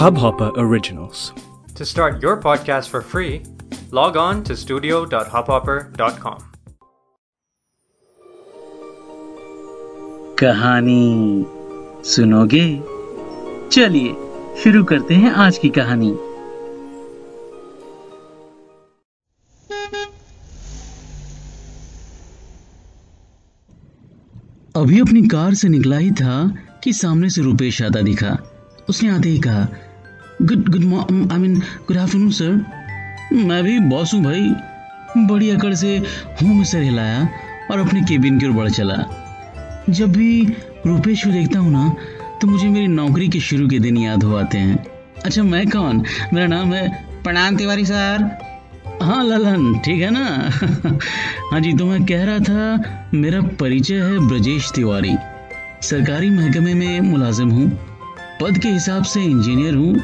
Hubhopper Originals. To start your podcast for free, log on to studio.hubhopper.com. कहानी सुनोगे चलिए शुरू करते हैं आज की कहानी अभी अपनी कार से निकला ही था कि सामने से रुपेश आता दिखा। उसने आते ही कहा good good I mean good afternoon sir मैं भी बॉस हूँ भाई। बड़ी अकड़ से हूँ सर हिलाया और अपने केबिन की ओर बढ़ चला। जब भी रुपेश को देखता हूँ ना तो मुझे मेरी नौकरी के शुरू के दिन याद हो आते हैं। अच्छा मैं कौन? मेरा नाम है प्रणाम तिवारी, सर। हाँ ललन, ठीक है ना? हाँ जी तो मैं कह रहा था, मेरा परिचय है ब्रजेश तिवारी। सरकारी महकमे में मुलाजिम हूँ, पद के हिसाब से इंजीनियर हूँ।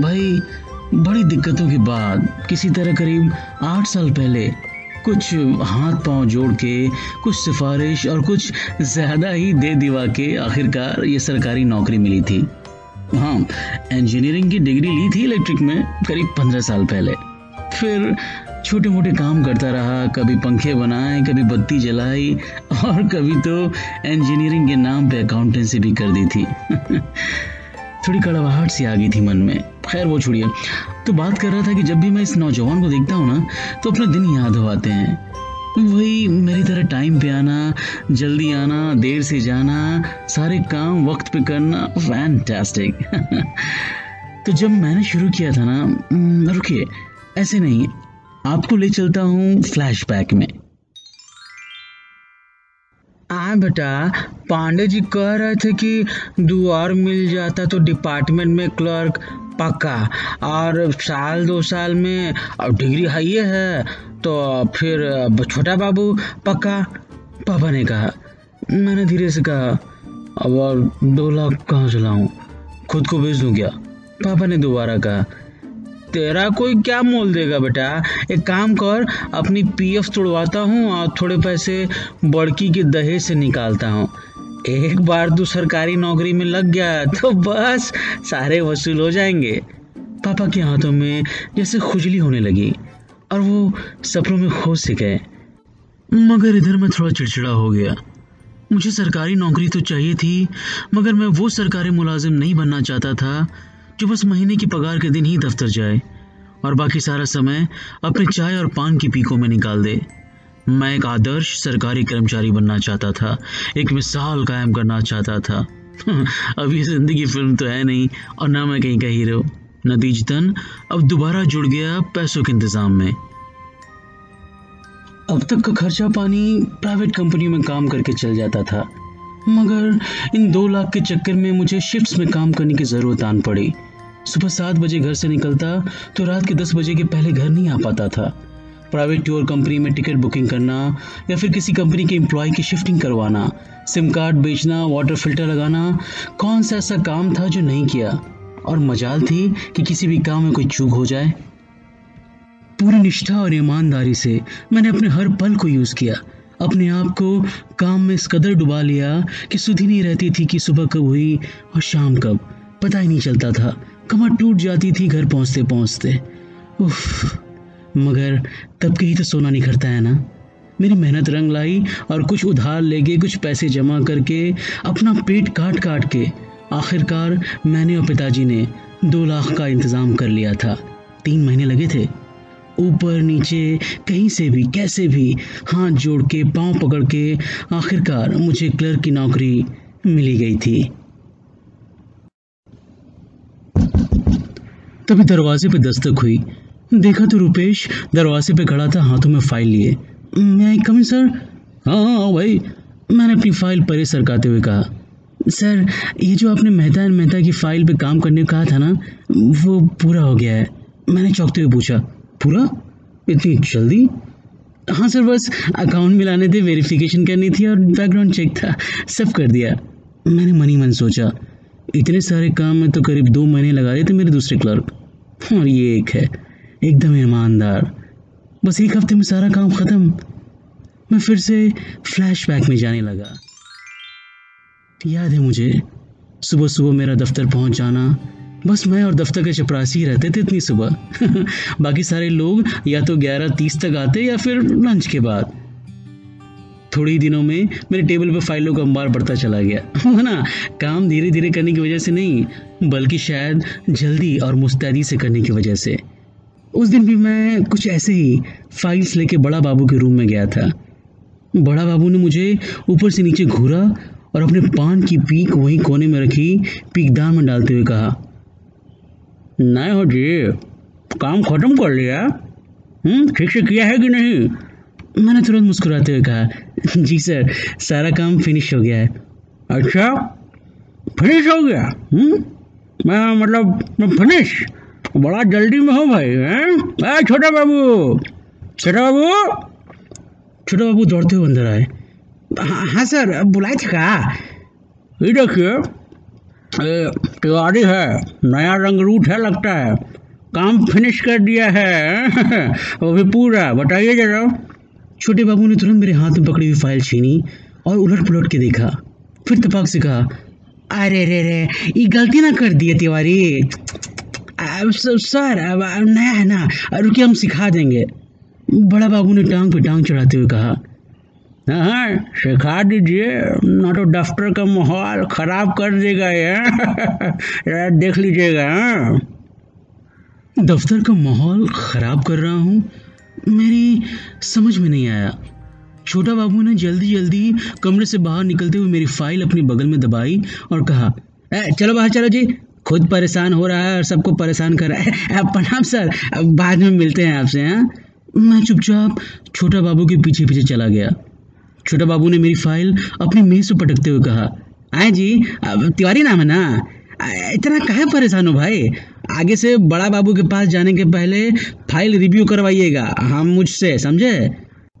भाई, बड़ी दिक्कतों के बाद किसी तरह करीब आठ साल पहले कुछ हाथ पाँव जोड़ के, कुछ सिफारिश और कुछ ज़्यादा ही दे दिवा के आखिरकार ये सरकारी नौकरी मिली थी। हाँ इंजीनियरिंग की डिग्री ली थी इलेक्ट्रिक में करीब पंद्रह साल पहले। फिर छोटे मोटे काम करता रहा, कभी पंखे बनाए, कभी बत्ती जलाई, और कभी तो इंजीनियरिंग के नाम पे अकाउंटेंसी भी कर दी थी। थोड़ी कड़वाहट सी आ गई थी मन में। खैर, वो छोड़िए। तो बात कर रहा था कि जब भी मैं इस नौजवान को देखता हूँ ना तो अपने दिन याद हो आते हैं। वही मेरी तरह टाइम पे आना, जल्दी आना, देर से जाना, सारे काम वक्त पे करना फैंटास्टिक तो जब मैंने शुरू किया था ना रुकिए, ऐसे नहीं आपको ले चलता हूँ फ्लैशबैक में। हाँ बेटा पांडे जी कह रहे थे कि दुआर मिल जाता तो डिपार्टमेंट में क्लर्क पक्का, और साल दो साल में और डिग्री हाई है तो फिर छोटा बाबू पक्का, पापा ने कहा। मैंने धीरे से कहा, अब और दो लाख कहाँ से लाऊं? खुद को भेज दूँ क्या? पापा ने दोबारा कहा तेरा कोई क्या मोल देगा बेटा? एक काम कर, अपनी पीएफ तोड़वाता हूँ और थोड़े पैसे बड़की के दहेज से निकालता हूँ। एक बार तू सरकारी नौकरी में लग गया तो बस, सारे वसूल हो जाएँगे। पापा के हाथों में जैसे खुजली होने लगी और वो सपनों में खो से गए मगर इधर मैं थोड़ा चिड़चिड़ा हो गया। मुझे सरकारी नौकरी तो चाहिए थी, मगर मैं वो सरकारी मुलाजिम नहीं बनना चाहता था। जो बस महीने की पगार के दिन ही दफ्तर जाए और बाकी सारा समय अपने चाय और पान की पीकों में निकाल दे। मैं एक आदर्श सरकारी कर्मचारी बनना चाहता था, एक मिसाल कायम करना चाहता था। अभी ज़िंदगी फ़िल्म तो है नहीं और ना मैं कहीं का हीरो। नतीजतन अब दोबारा जुड़ गया पैसों के इंतज़ाम में। अब तक का खर्चा पानी प्राइवेट कंपनी में काम करके चल जाता था, मगर इन दो लाख के चक्कर में मुझे शिफ्ट्स में काम करने की ज़रूरत आन पड़ी। सुबह सात बजे घर से निकलता तो रात के दस बजे के पहले घर नहीं आ पाता था। प्राइवेट टूर कंपनी में टिकट बुकिंग करना या फिर किसी कंपनी के एम्प्लॉय की शिफ्टिंग करवाना सिम कार्ड बेचना वाटर फ़िल्टर लगाना, कौन सा ऐसा काम था जो नहीं किया? और मजाल थी कि किसी भी काम में कोई चूक हो जाए। पूरी निष्ठा और ईमानदारी से मैंने अपने हर पल को यूज़ किया। अपने आप को काम में इस कदर डुबा लिया कि सुधी नहीं रहती थी कि सुबह कब हुई और शाम कब। पता ही नहीं चलता था कमर टूट जाती थी घर पहुँचते पहुँचते। उफ, मगर तब कहीं तो सोना नहीं करता है ना। मेरी मेहनत रंग लाई और कुछ उधार लेके, कुछ पैसे जमा करके, अपना पेट काट काट के, आखिरकार मैंने और पिताजी ने दो लाख का इंतज़ाम कर लिया था। तीन महीने लगे थे। ऊपर नीचे, कहीं से भी, कैसे भी, हाथ जोड़ के, पाँव पकड़ के, आखिरकार मुझे क्लर्क की नौकरी मिली गई थी। तभी दरवाजे पे दस्तक हुई। देखा तो रुपेश दरवाजे पे खड़ा था, हाथों में फ़ाइल लिए। मैं कमी, सर? हाँ हाँ भाई। मैंने अपनी फ़ाइल परे सरकाते हुए कहा। सर, ये जो आपने मेहता एंड मेहता की फ़ाइल पे काम करने कहा था ना, वो पूरा हो गया है। मैंने चौंकते हुए पूछा, पूरा? इतनी जल्दी? हाँ सर, बस अकाउंट मिलाने थे, वेरिफिकेशन करनी थी और बैकग्राउंड चेक था, सब कर दिया। मैंने मनी मन सोचा, इतने सारे काम में तो करीब दो महीने लगा रहे थे मेरे दूसरे क्लर्क। और ये एक है। एकदम ईमानदार। बस एक हफ़्ते में सारा काम ख़त्म। मैं फिर से फ्लैशबैक में जाने लगा। याद है मुझे सुबह सुबह मेरा दफ्तर पहुँच जाना। बस मैं और दफ्तर के चपरासी रहते थे इतनी सुबह। बाकी सारे लोग या तो ग्यारह तीस तक आते या फिर लंच के बाद। थोड़े ही दिनों में मेरे टेबल पर फाइलों का अंबार बढ़ता चला गया। वो ना? काम धीरे धीरे करने की वजह से नहीं, बल्कि शायद जल्दी और मुस्तैदी से करने की वजह से। उस दिन भी मैं कुछ ऐसे ही फाइल्स लेके बड़ा बाबू के रूम में गया था। बड़ा बाबू ने मुझे ऊपर से नीचे घूरा और अपने पान की पीक वहीं कोने में रखी, पीकदार में डालते हुए कहा, नहीं हो जी, काम खत्म कर लिया। हम्म ठीक से किया है कि नहीं? मैंने तुरंत मुस्कुराते हुए कहा जी सर सारा काम फिनिश हो गया है। अच्छा? फिनिश हो गया? हम्म? मैं मतलब मैं फिनिश बड़ा जल्दी में हो भाई हैं? छोटा बाबू छोटा बाबू छोटा बाबू दौड़ते हुए अंदर आए। हाँ, हाँ सर बुलाए थे का ये देखिए तिवारी है नया रंग रूट है लगता है। काम फिनिश कर दिया है वो भी पूरा बताइए जरा। छोटे बाबू ने तुरंत मेरे हाथ में पकड़ी हुई फ़ाइल छीनी और उलट पुलट के देखा। फिर तपाक से कहा, अरे रे रे, ये गलती ना कर दिए तिवारी। सर अब नया है ना रुकिए, हम सिखा देंगे। बड़ा बाबू ने टांग पे टांग चढ़ाते हुए कहा हाँ सिखा दीजिए, ना तो दफ्तर का माहौल खराब कर देगा ये। देख लीजिएगा हाँ। दफ्तर का माहौल खराब कर रहा हूँ? मेरी समझ में नहीं आया। छोटा बाबू ने जल्दी जल्दी कमरे से बाहर निकलते हुए मेरी फ़ाइल अपने बगल में दबाई और कहा ए, चलो बाहर चलो जी। खुद परेशान हो रहा है और सबको परेशान कर रहा है। प्रणाम सर। बाद में मिलते हैं आपसे हैं? मैं चुपचाप छोटा बाबू के पीछे पीछे चला गया। छोटा बाबू ने मेरी फ़ाइल अपनी मेज से पटकते हुए कहा आए जी तिवारी नाम है ना? इतना कहे परेशान हो भाई? आगे से बड़ा बाबू के पास जाने के पहले फ़ाइल रिव्यू करवाइएगा। हम मुझसे, समझे?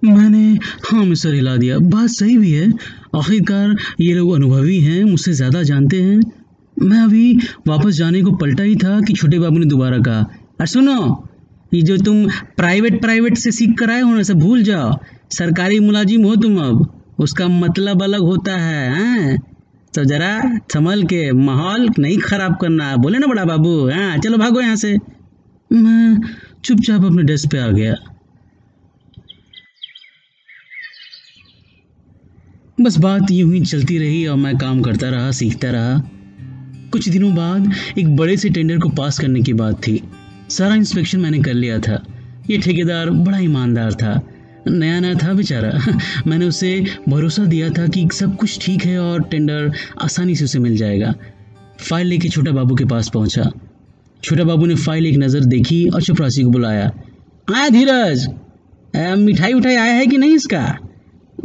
मैंने हाँ में सर हिला दिया। बात सही भी है। आखिरकार ये लोग अनुभवी हैं, मुझसे ज़्यादा जानते हैं। मैं अभी वापस जाने को पलटा ही था कि छोटे बाबू ने दोबारा कहा, अरे, सुनो, ये जो तुम प्राइवेट प्राइवेट से सीख कर आए हो ना सब भूल जाओ। सरकारी मुलाजिम हो तुम अब। उसका मतलब अलग होता है, हैं? तो जरा संभल के माहौल नहीं खराब करना। बोले ना बड़ा बाबू हाँ चलो भागो यहाँ से। मैं, चुपचाप अपने डेस्क पे आ गया। बस बात यूँ ही चलती रही और मैं काम करता रहा, सीखता रहा। कुछ दिनों बाद एक बड़े से टेंडर को पास करने की बात थी। सारा इंस्पेक्शन मैंने कर लिया था। ये ठेकेदार बड़ा ईमानदार था। नया नया था बेचारा। मैंने उसे भरोसा दिया था कि सब कुछ ठीक है और टेंडर आसानी से उसे मिल जाएगा। फ़ाइल लेके छोटा बाबू के पास पहुँचा। छोटा बाबू ने फ़ाइल एक नज़र देखी और चपरासी को बुलाया। आया धीरज। मिठाई उठाई आया है कि नहीं इसका?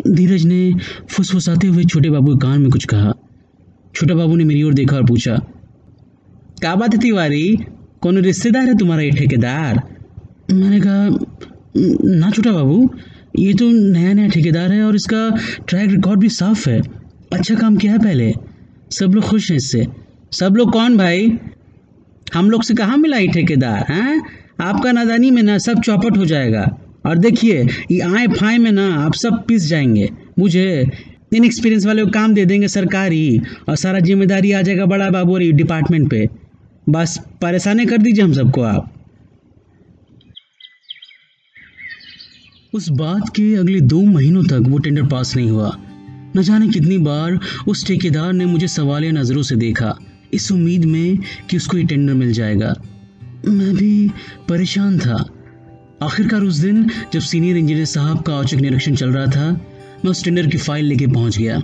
धीरज ने फुसफुसाते हुए छोटे बाबू के कान में कुछ कहा। छोटा बाबू ने मेरी ओर देखा और पूछा, क्या बात है तिवारी? कौन रिश्तेदार है तुम्हारा ये ठेकेदार? मैंने कहा ना छोटा बाबू। ये तो नया नया ठेकेदार है और इसका ट्रैक रिकॉर्ड भी साफ़ है। अच्छा काम किया है पहले। सब लोग खुश हैं इससे। सब लोग कौन भाई? हम लोग से कहाँ मिला ये ठेकेदार, हैं? आपका नादानी में ना सब चौपट हो जाएगा। और देखिए, ये आए फाए में ना आप सब पिस जाएँगे। मुझे इन एक्सपीरियंस वाले को काम दे देंगे सरकारी और सारा ज़िम्मेदारी आ जाएगा बड़ा बाबू डिपार्टमेंट पे। बस परेशानी कर दीजिए हम सबको आप। उस बात के अगले दो महीनों तक वो टेंडर पास नहीं हुआ। न जाने कितनी बार उस ठेकेदार ने मुझे सवाल नज़रों से देखा। इस उम्मीद में कि उसको ये टेंडर मिल जाएगा। मैं भी परेशान था। आखिरकार उस दिन जब सीनियर इंजीनियर साहब का औचक निरीक्षण चल रहा था, मैं उस टेंडर की फ़ाइल लेके पहुँच गया।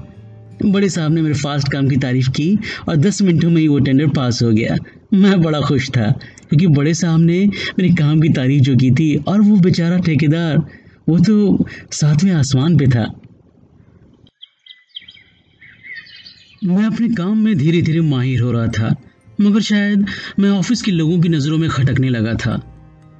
बड़े साहब ने मेरे फास्ट काम की तारीफ़ की और दस मिनटों में ही वो टेंडर पास हो गया। मैं बड़ा खुश था, क्योंकि बड़े साहब ने मेरे काम की तारीफ़ जो की थी और वो बेचारा ठेकेदार वो तो सातवें आसमान पे था। मैं अपने काम में धीरे धीरे माहिर हो रहा था, मगर शायद मैं ऑफ़िस के लोगों की नज़रों में खटकने लगा था।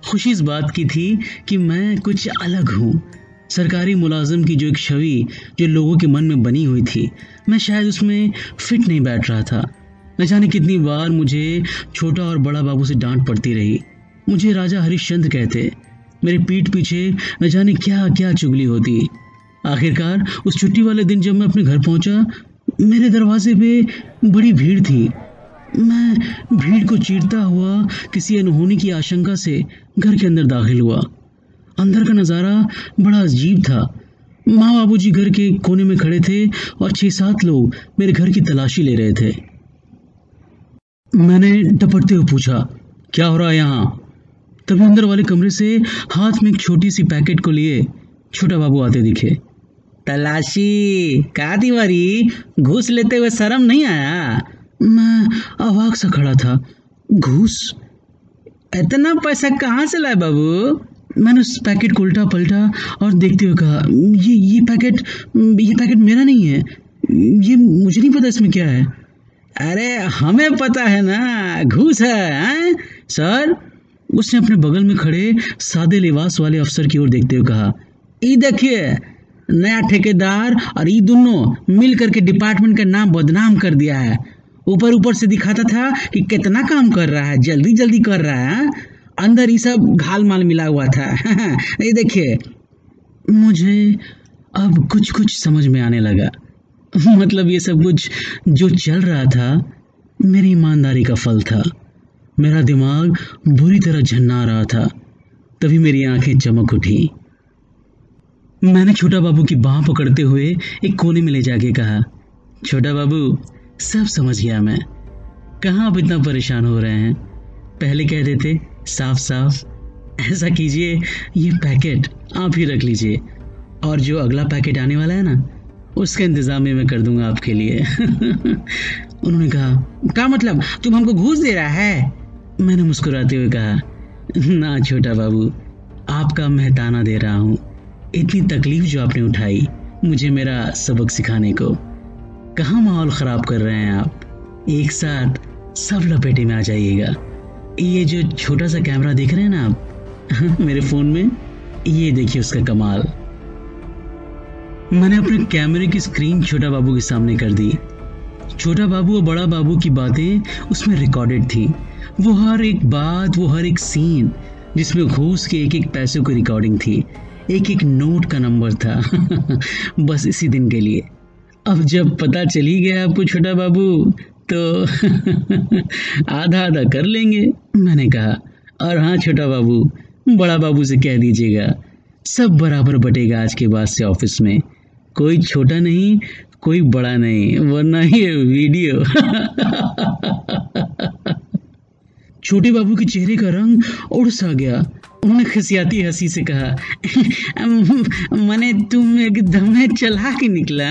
खुशी इस बात की थी कि मैं कुछ अलग हूँ। सरकारी मुलाजम की जो एक छवि, जो लोगों के मन में बनी हुई थी, मैं शायद उसमें फिट नहीं बैठ रहा था। न जाने कितनी बार मुझे छोटा और बड़ा बाबू से डांट पड़ती रही। मुझे राजा हरिश्चंद्र कहते मेरे पीठ पीछे न जाने क्या क्या चुगली होती। आखिरकार, उस छुट्टी वाले दिन जब मैं अपने घर पहुँचा, मेरे दरवाजे पे बड़ी भीड़ थी। मैं भीड़ को चीरता हुआ किसी अनहोनी की आशंका से घर के अंदर दाखिल हुआ। अंदर का नज़ारा बड़ा अजीब था। माँ बाबूजी घर के कोने में खड़े थे और छः सात लोग मेरे घर की तलाशी ले रहे थे। मैंने टपटते हुए पूछा, क्या हो रहा है यहाँ? तभी अंदर वाले कमरे से हाथ में एक छोटी सी पैकेट को लिए छोटा बाबू आते दिखे। तलाशी का तिवारी घूस लेते हुए शर्म नहीं आया? मैं अवाक सा खड़ा था। घूस? इतना पैसा कहाँ से लाए बाबू? मैंने उस पैकेट को उल्टा पलटा और देखते हुए कहा ये ये पैकेट ये पैकेट मेरा नहीं है। ये मुझे नहीं पता इसमें क्या है। अरे हमें पता है ना घूस है हैं? सर उसने अपने बगल में खड़े सादे लिबास वाले अफसर की ओर देखते हुए कहा, ई देखिए, नया ठेकेदार और ये दोनों मिल करके डिपार्टमेंट का नाम बदनाम कर दिया है। ऊपर ऊपर से दिखाता था कि कितना काम कर रहा है, जल्दी जल्दी कर रहा है हाँ? अंदर ये सब घाल माल मिला हुआ था। ये देखिए, मुझे अब कुछ कुछ समझ में आने लगा। मतलब ये सब कुछ जो चल रहा था, मेरी ईमानदारी का फल था। मेरा दिमाग बुरी तरह झन्ना रहा था। तभी मेरी आँखें चमक उठी। मैंने छोटा बाबू की बाह पकड़ते हुए एक कोने में ले जाके कहा, छोटा बाबू, सब समझ गया मैं। कहाँ आप इतना परेशान हो रहे हैं? पहले कह देते साफ़ साफ़ ऐसा कीजिए, ये पैकेट आप ही रख लीजिए। और जो अगला पैकेट आने वाला है ना, उसका इंतज़ाम मैं कर दूँगा आपके लिए। उन्होंने कहा, क्या मतलब? तुम हमको घूस दे रहा है? मैंने मुस्कुराते हुए कहा, ना छोटा बाबू, आपका मेहताना दे रहा हूँ। इतनी तकलीफ़ जो आपने उठाई, मुझे मेरा सबक सिखाने को। कहाँ माहौल ख़राब कर रहे हैं आप? एक साथ सब लपेटे में आ जाइएगा। ये जो छोटा सा कैमरा देख रहे हैं ना आप, मेरे फ़ोन में, ये देखिए उसका कमाल। मैंने अपने कैमरे की स्क्रीन छोटा बाबू के सामने कर दी। छोटा बाबू और बड़ा बाबू की बातें उसमें रिकॉर्डेड थी। वो हर एक बात, वो हर एक सीन जिसमें घूस के एक एक पैसों की रिकॉर्डिंग थी एक एक नोट का नंबर था, बस इसी दिन के लिए। अब जब पता चल गया आपको छोटा बाबू तो आधा आधा कर लेंगे, मैंने कहा। और हाँ छोटा बाबू, बड़ा बाबू से कह दीजिएगा, सब बराबर बटेगा आज के बाद से ऑफ़िस में। कोई छोटा नहीं, कोई बड़ा नहीं, वरना ये वीडियो छोटे बाबू के चेहरे का रंग उड़ सा गया। उन्होंने खसियाती हँसी से कहा मैंने तुम एकदम चला के निकला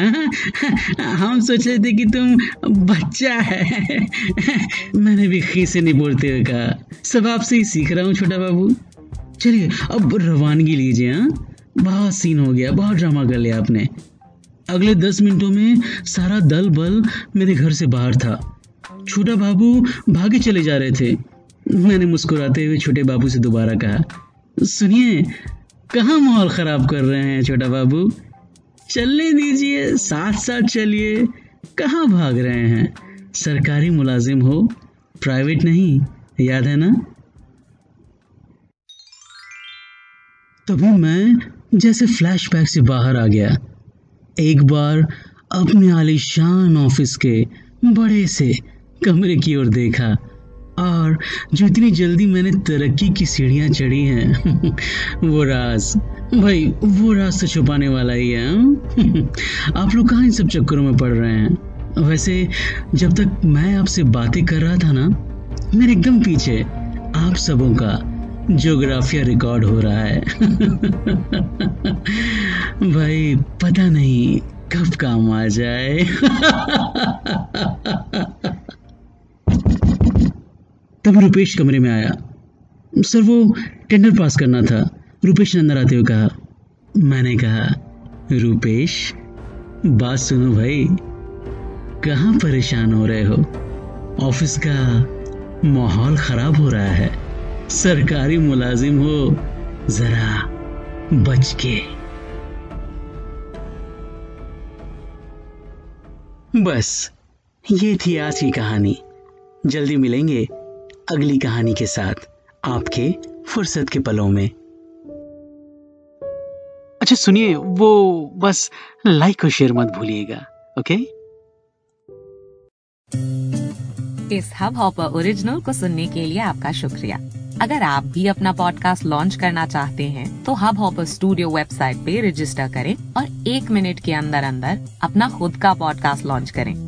हम सोच रहे थे कि तुम बच्चा है। मैंने भी खी से नहीं बोलते हुए कहा, सब आपसे ही सीख रहा हूँ, छोटा बाबू। चलिए, अब रवानगी लीजिए हाँ? बहुत सीन हो गया, बहुत ड्रामा कर लिया आपने। अगले दस मिनटों में सारा दल बल मेरे घर से बाहर था। छोटा बाबू भागे चले जा रहे थे। मैंने मुस्कुराते हुए छोटे बाबू से दोबारा कहा, सुनिए, कहाँ माहौल ख़राब कर रहे हैं छोटा बाबू? चलने दीजिए साथ साथ चलिए। कहाँ भाग रहे हैं? सरकारी मुलाजिम हो, प्राइवेट नहीं, याद है ना? तभी मैं जैसे फ्लैशबैक से बाहर आ गया। एक बार अपने आलीशान ऑफ़िस के बड़े से कमरे की ओर देखा। और जो इतनी जल्दी मैंने तरक्की की सीढ़ियाँ चढ़ी हैं, वो राज, भाई, वो राज तो छुपाने वाला ही है आप लोग कहाँ इन सब चक्करों में पड़ रहे हैं? वैसे, जब तक मैं आपसे बातें कर रहा था ना, मेरे एकदम पीछे आप सबों का जोग्राफिया रिकॉर्ड हो रहा है। भाई, पता नहीं कब काम आ जाए। तभी रुपेश कमरे में आया। सर, वो टेंडर पास करना था। रुपेश ने अंदर आते हुए कहा, मैंने कहा, रुपेश, बात सुनो भाई, कहाँ परेशान हो रहे हो? ऑफ़िस का माहौल खराब हो रहा है। सरकारी मुलाजिम हो, जरा बच के। बस, ये थी आज की कहानी। जल्दी मिलेंगे। अगली कहानी के साथ आपके फुर्सत के पलों में। अच्छा सुनिए वो बस लाइक और शेयर मत भूलिएगा ओके इस हब हॉपर ओरिजिनल को सुनने के लिए आपका शुक्रिया। अगर आप भी अपना पॉडकास्ट लॉन्च करना चाहते हैं तो हब हॉपर स्टूडियो वेबसाइट पे रजिस्टर करें और एक मिनट के अंदर अंदर अपना खुद का पॉडकास्ट लॉन्च करें।